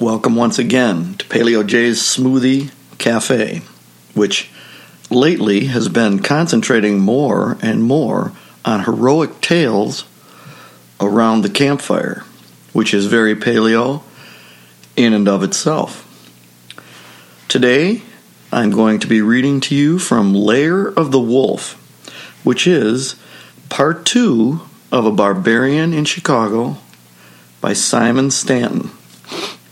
Welcome once again to Paleo J's Smoothie Cafe, which lately has been concentrating more and more on heroic tales around the campfire, which is very paleo in and of itself. Today, I'm going to be reading to you from Lair of the Wolf, which is part two of A Barbarian in Chicago by Simon Stanton.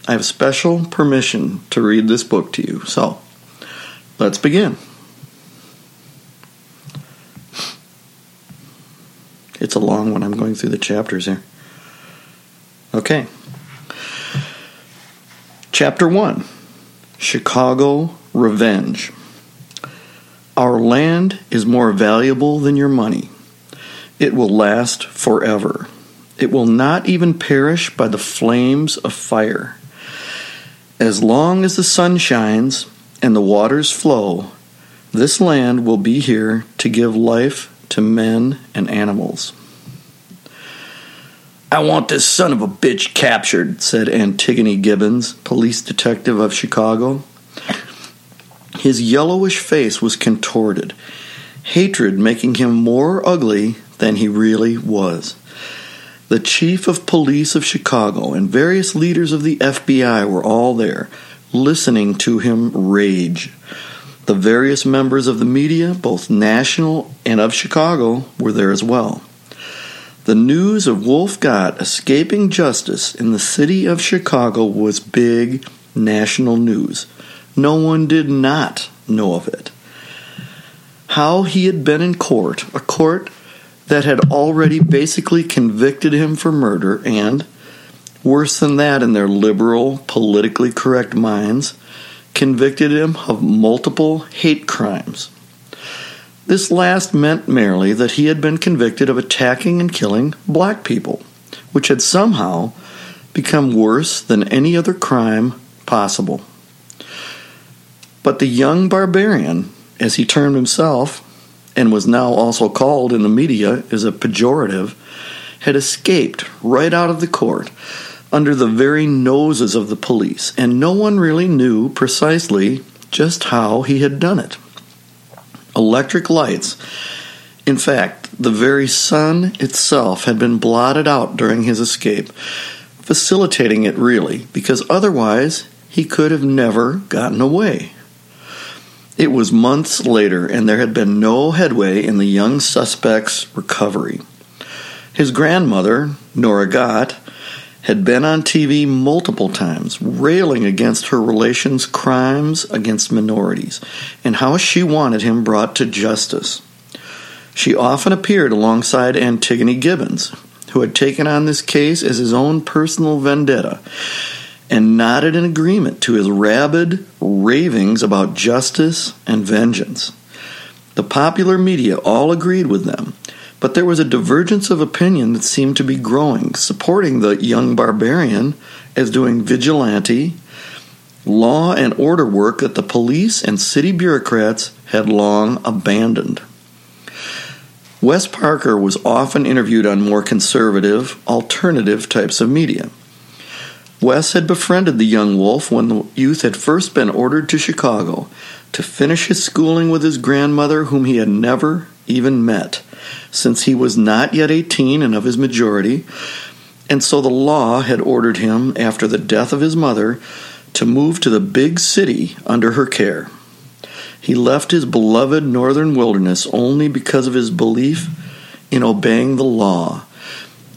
I have special permission to read this book to you, so let's begin. It's a long one. I'm going through the chapters here. Okay. Chapter 1 Chicago Revenge. Our land is more valuable than your money. It will last forever. It will not even perish by the flames of fire. As long as the sun shines and the waters flow, this land will be here to give life to men and animals. I want this son of a bitch captured, said Antigone Gibbons, police detective of Chicago. His yellowish face was contorted, hatred making him more ugly than he really was. The chief of police of Chicago and various leaders of the FBI were all there, listening to him rage. The various members of the media, both national and of Chicago, were there as well. The news of Wolf Gott escaping justice in the city of Chicago was big national news. No one did not know of it. How he had been in court, a court that had already basically convicted him for murder and, worse than that in their liberal, politically correct minds, convicted him of multiple hate crimes. This last meant merely that he had been convicted of attacking and killing black people, which had somehow become worse than any other crime possible. But the young barbarian, as he termed himself, and was now also called in the media as a pejorative, had escaped right out of the court under the very noses of the police, and no one really knew precisely just how he had done it. Electric lights, in fact, the very sun itself had been blotted out during his escape, facilitating it really, because otherwise he could have never gotten away. It was months later, and there had been no headway in the young suspect's recovery. His grandmother, Nora Gott, had been on TV multiple times, railing against her relation's crimes against minorities and how she wanted him brought to justice. She often appeared alongside Antigone Gibbons, who had taken on this case as his own personal vendetta and nodded in agreement to his rabid ravings about justice and vengeance. The popular media all agreed with them, but there was a divergence of opinion that seemed to be growing, supporting the young barbarian as doing vigilante, law and order work that the police and city bureaucrats had long abandoned. Wes Parker was often interviewed on more conservative, alternative types of media. Wes had befriended the young wolf when the youth had first been ordered to Chicago to finish his schooling with his grandmother, whom he had never even met, since he was not yet 18 and of his majority, and so the law had ordered him, after the death of his mother, to move to the big city under her care. He left his beloved northern wilderness only because of his belief in obeying the law.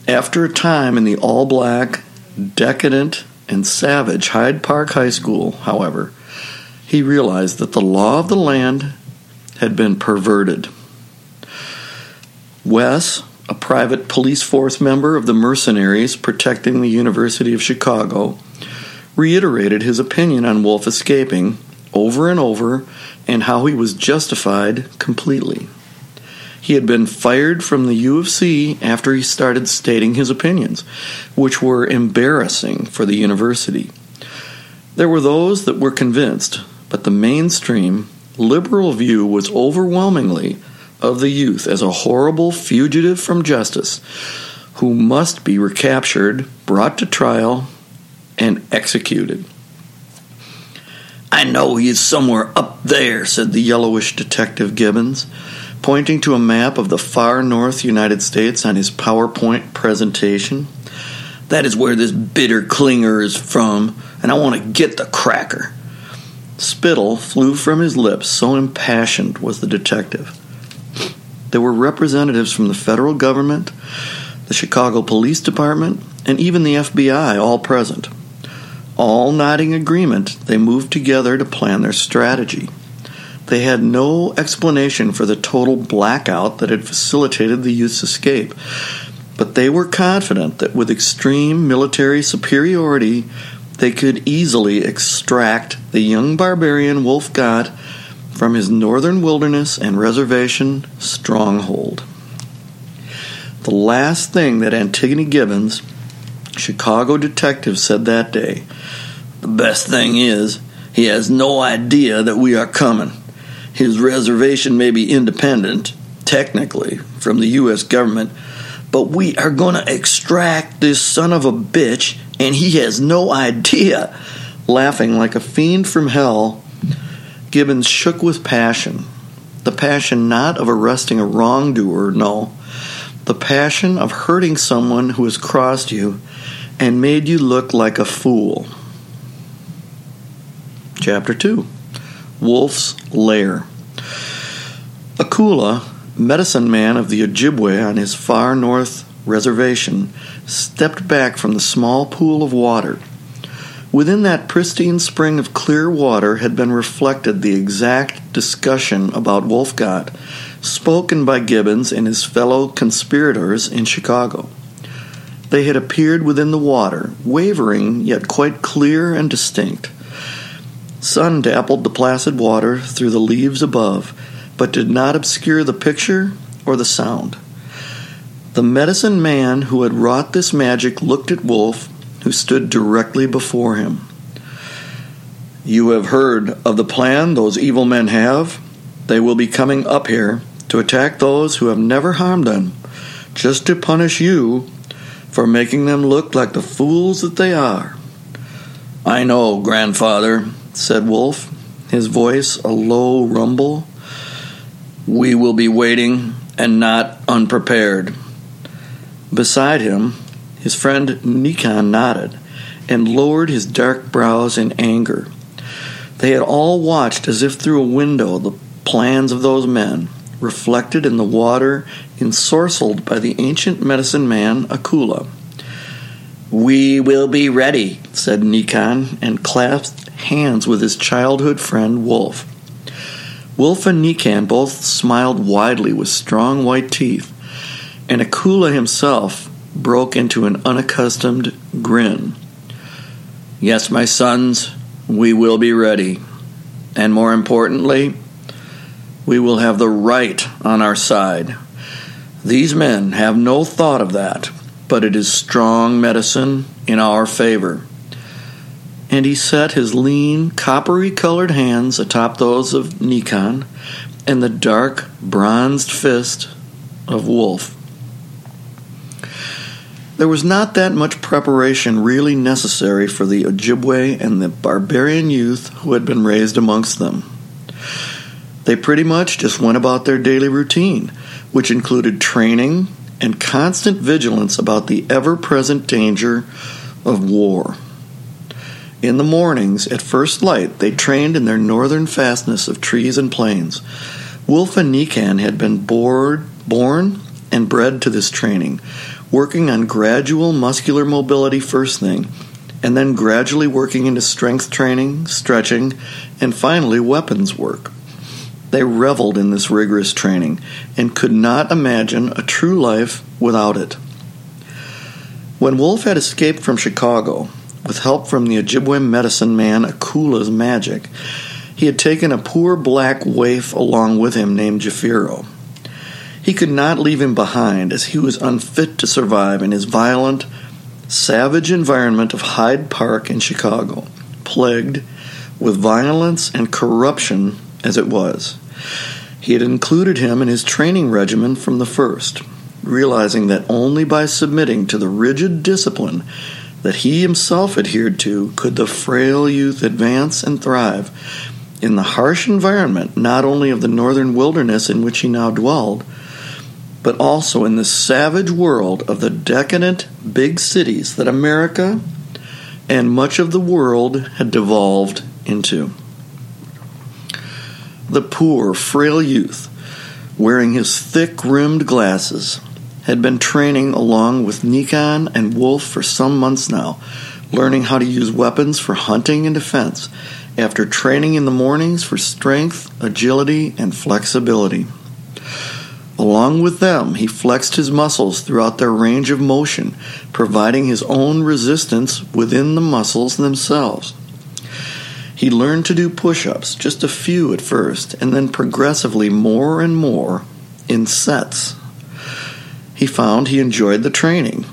After a time in the all black, decadent, and savage Hyde Park High School, however, he realized that the law of the land had been perverted. Wes, a private police force member of the mercenaries protecting the University of Chicago, reiterated his opinion on Wolf escaping over and over and how he was justified completely. He had been fired from the U of C after he started stating his opinions, which were embarrassing for the university. There were those that were convinced, but the mainstream liberal view was overwhelmingly of the youth as a horrible fugitive from justice who must be recaptured, brought to trial, and executed. I know he is somewhere up there, said the yellowish Detective Gibbons, pointing to a map of the far north United States on his PowerPoint presentation. That is where this bitter clinger is from, and I want to get the cracker. Spittle flew from his lips, so impassioned was the detective. There were representatives from the federal government, the Chicago Police Department, and even the FBI all present. All nodding agreement, they moved together to plan their strategy. They had no explanation for the total blackout that had facilitated the youth's escape, but they were confident that with extreme military superiority, they could easily extract the young barbarian Wolf Gott from his northern wilderness and reservation stronghold. The last thing that Antigone Gibbons, Chicago detective, said that day the best thing is, he has no idea that we are coming. His reservation may be independent, technically, from the U.S. government, but we are going to extract this son of a bitch, and he has no idea. Laughing like a fiend from hell, Gibbons shook with passion. The passion not of arresting a wrongdoer, no. The passion of hurting someone who has crossed you and made you look like a fool. Chapter 2 Wolf's Lair. Akula, medicine man of the Ojibwe on his far north reservation, stepped back from the small pool of water. Within that pristine spring of clear water had been reflected the exact discussion about Wolf Gott, spoken by Gibbons and his fellow conspirators in Chicago. They had appeared within the water, wavering yet quite clear and distinct. Sun dappled the placid water through the leaves above, but did not obscure the picture or the sound. The medicine man who had wrought this magic looked at Wolf, who stood directly before him. You have heard of the plan those evil men have. They will be coming up here to attack those who have never harmed them, just to punish you for making them look like the fools that they are. I know, grandfather, said Wolf, his voice a low rumble. We will be waiting and not unprepared. Beside him, his friend Nikan nodded and lowered his dark brows in anger. They had all watched as if through a window the plans of those men, reflected in the water ensorcelled by the ancient medicine man Akula. We will be ready, said Nikan, and clasped hands with his childhood friend Wolf. Wolf and Nikan both smiled widely with strong white teeth, and Akula himself broke into an unaccustomed grin. Yes, my sons, we will be ready. And more importantly, we will have the right on our side. These men have no thought of that but it is strong medicine in our favor. And he set his lean, coppery colored hands atop those of Nikan and the dark, bronzed fist of Wolf. There was not that much preparation really necessary for the Ojibwe and the barbarian youth who had been raised amongst them. They pretty much just went about their daily routine, which included training, and constant vigilance about the ever present danger of war. In the mornings, at first light, they trained in their northern fastness of trees and plains. Wolf and Nikan had been bored, born and bred to this training, working on gradual muscular mobility first thing, and then gradually working into strength training, stretching, and finally weapons work. They reveled in this rigorous training and could not imagine a true life without it. When Wolf had escaped from Chicago, with help from the Ojibwe medicine man Akula's magic, he had taken a poor black waif along with him named Jafiro. He could not leave him behind, as he was unfit to survive in his violent, savage environment of Hyde Park in Chicago, plagued with violence and corruption as it was. He had included him in his training regimen from the first, realizing that only by submitting to the rigid discipline that he himself adhered to could the frail youth advance and thrive in the harsh environment not only of the northern wilderness in which he now dwelled, but also in the savage world of the decadent big cities that America and much of the world had devolved into. The poor, frail youth, wearing his thick rimmed glasses, had been training along with Nikan and Wolf for some months now, learning how to use weapons for hunting and defense, after training in the mornings for strength, agility, and flexibility. Along with them, he flexed his muscles throughout their range of motion, providing his own resistance within the muscles themselves. He learned to do push ups, just a few at first, and then progressively more and more in sets. He found he enjoyed the training,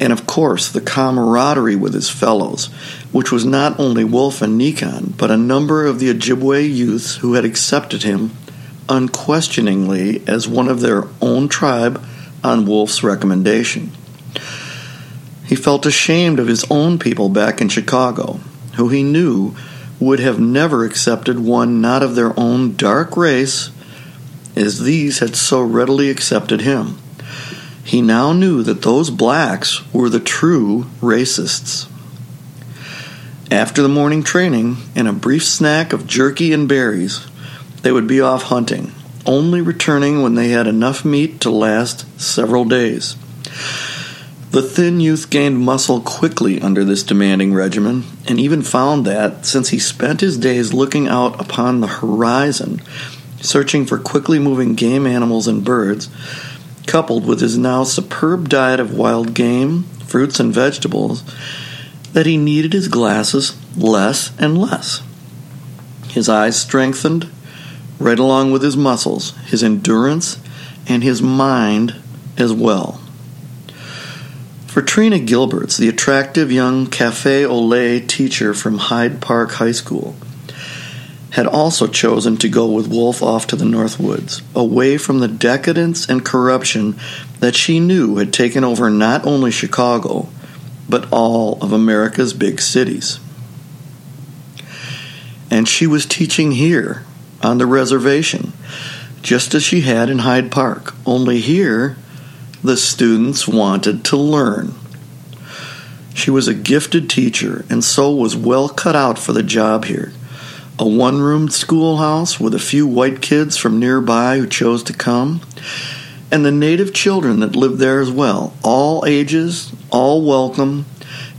and of course the camaraderie with his fellows, which was not only Wolf and Nikan, but a number of the Ojibwe youths who had accepted him unquestioningly as one of their own tribe on Wolf's recommendation. He felt ashamed of his own people back in Chicago, who he knew would have never accepted one not of their own dark race, as these had so readily accepted him. He now knew that those blacks were the true racists. After the morning training and a brief snack of jerky and berries, they would be off hunting, only returning when they had enough meat to last several days. The thin youth gained muscle quickly under this demanding regimen, and even found that, since he spent his days looking out upon the horizon, searching for quickly moving game animals and birds, coupled with his now superb diet of wild game, fruits, and vegetables, that he needed his glasses less and less. His eyes strengthened, right along with his muscles, his endurance, and his mind as well. For Trina Gilberts, the attractive young cafe au lait teacher from Hyde Park High School, had also chosen to go with Wolf off to the North Woods, away from the decadence and corruption that she knew had taken over not only Chicago, but all of America's big cities. And she was teaching here on the reservation, just as she had in Hyde Park, only here the students wanted to learn. She was a gifted teacher and so was well cut out for the job here. A one room schoolhouse with a few white kids from nearby who chose to come, and the native children that lived there as well, all ages, all welcome,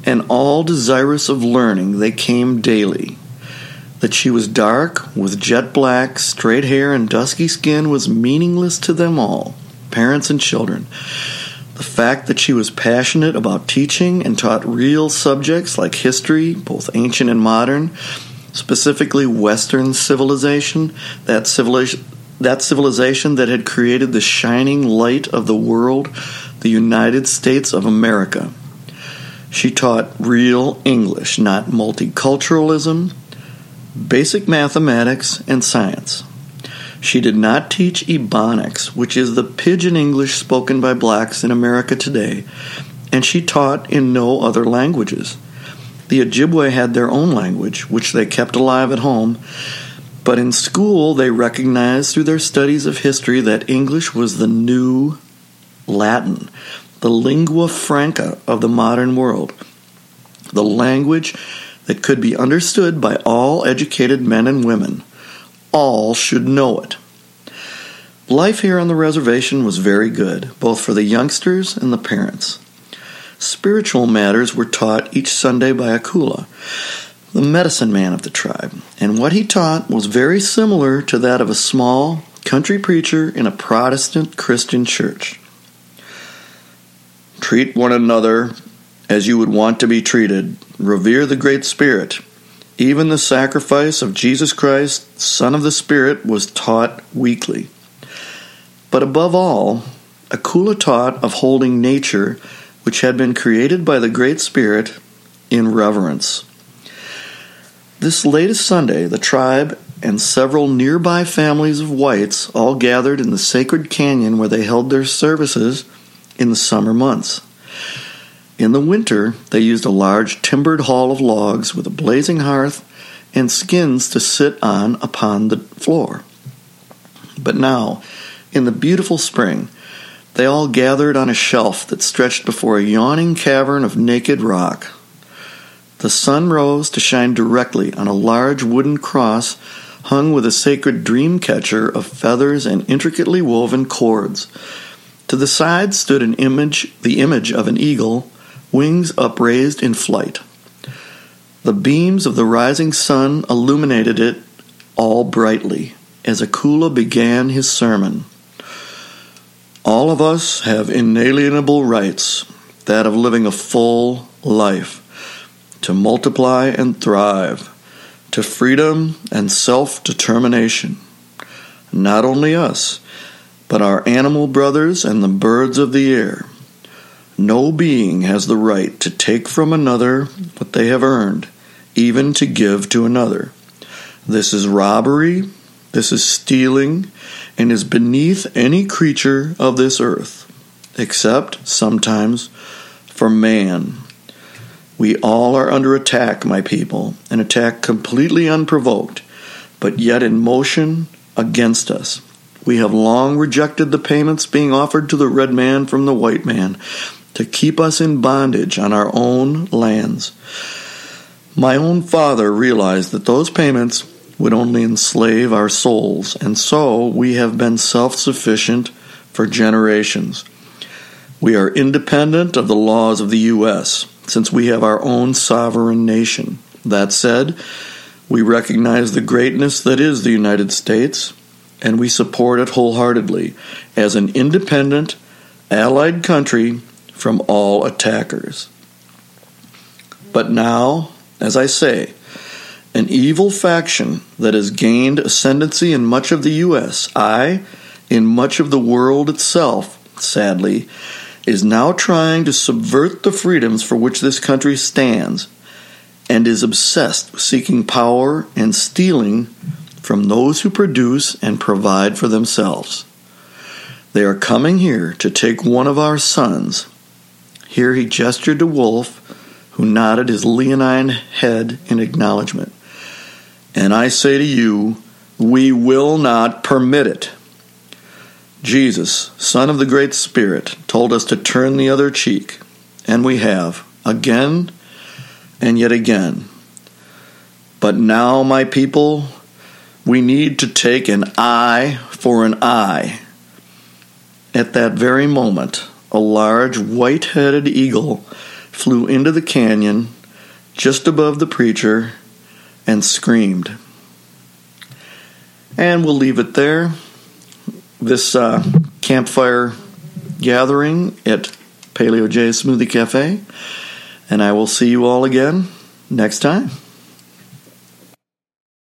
and all desirous of learning. They came daily. That she was dark, with jet black, straight hair, and dusky skin was meaningless to them all, parents and children. The fact that she was passionate about teaching and taught real subjects like history, both ancient and modern, specifically Western civilization, that civilization, that civilization that had created the shining light of the world, the United States of America. She taught real English, not multiculturalism, basic mathematics, and science. She did not teach Ebonics, which is the pidgin English spoken by blacks in America today, and she taught in no other languages. The Ojibwe had their own language, which they kept alive at home, but in school they recognized through their studies of history that English was the new Latin, the lingua franca of the modern world, the language that could be understood by all educated men and women. All should know it. Life here on the reservation was very good, both for the youngsters and the parents. Spiritual matters were taught each Sunday by Akula, the medicine man of the tribe, and what he taught was very similar to that of a small country preacher in a Protestant Christian church. Treat one another as you would want to be treated. Revere the Great Spirit. Even the sacrifice of Jesus Christ, Son of the Spirit, was taught weekly. But above all, Akula taught of holding nature, which had been created by the Great Spirit, in reverence. This latest Sunday, the tribe and several nearby families of whites all gathered in the sacred canyon where they held their services in the summer months. In the winter, they used a large timbered hall of logs with a blazing hearth and skins to sit on upon the floor. But now, in the beautiful spring, they all gathered on a shelf that stretched before a yawning cavern of naked rock. The sun rose to shine directly on a large wooden cross hung with a sacred dream catcher of feathers and intricately woven cords. To the side stood an image, the image of an eagle, wings upraised in flight. The beams of the rising sun illuminated it all brightly as Akula began his sermon. All of us have inalienable rights, that of living a full life, to multiply and thrive, to freedom and self determination. Not only us, but our animal brothers and the birds of the air. No being has the right to take from another what they have earned, even to give to another. This is robbery, this is stealing, and is beneath any creature of this earth, except sometimes for man. We all are under attack, my people, an attack completely unprovoked, but yet in motion against us. We have long rejected the payments being offered to the red man from the white man to keep us in bondage on our own lands. My own father realized that those payments would only enslave our souls, and so we have been self sufficient for generations. We are independent of the laws of the U.S., since we have our own sovereign nation. That said, we recognize the greatness that is the United States, and we support it wholeheartedly as an independent, allied country from all attackers. But now, as I say, an evil faction that has gained ascendancy in much of the U.S., I, in much of the world itself, sadly, is now trying to subvert the freedoms for which this country stands and is obsessed with seeking power and stealing from those who produce and provide for themselves. They are coming here to take one of our sons. Here he gestured to Wolf, who nodded his leonine head in acknowledgement. And I say to you, we will not permit it. Jesus, Son of the Great Spirit, told us to turn the other cheek, and we have, again and yet again. But now, my people, we need to take an eye for an eye. At that very moment, a large white headed eagle flew into the canyon just above the preacher and screamed. And we'll leave it there. This uh, campfire gathering at Paleo J Smoothie Cafe. And I will see you all again next time.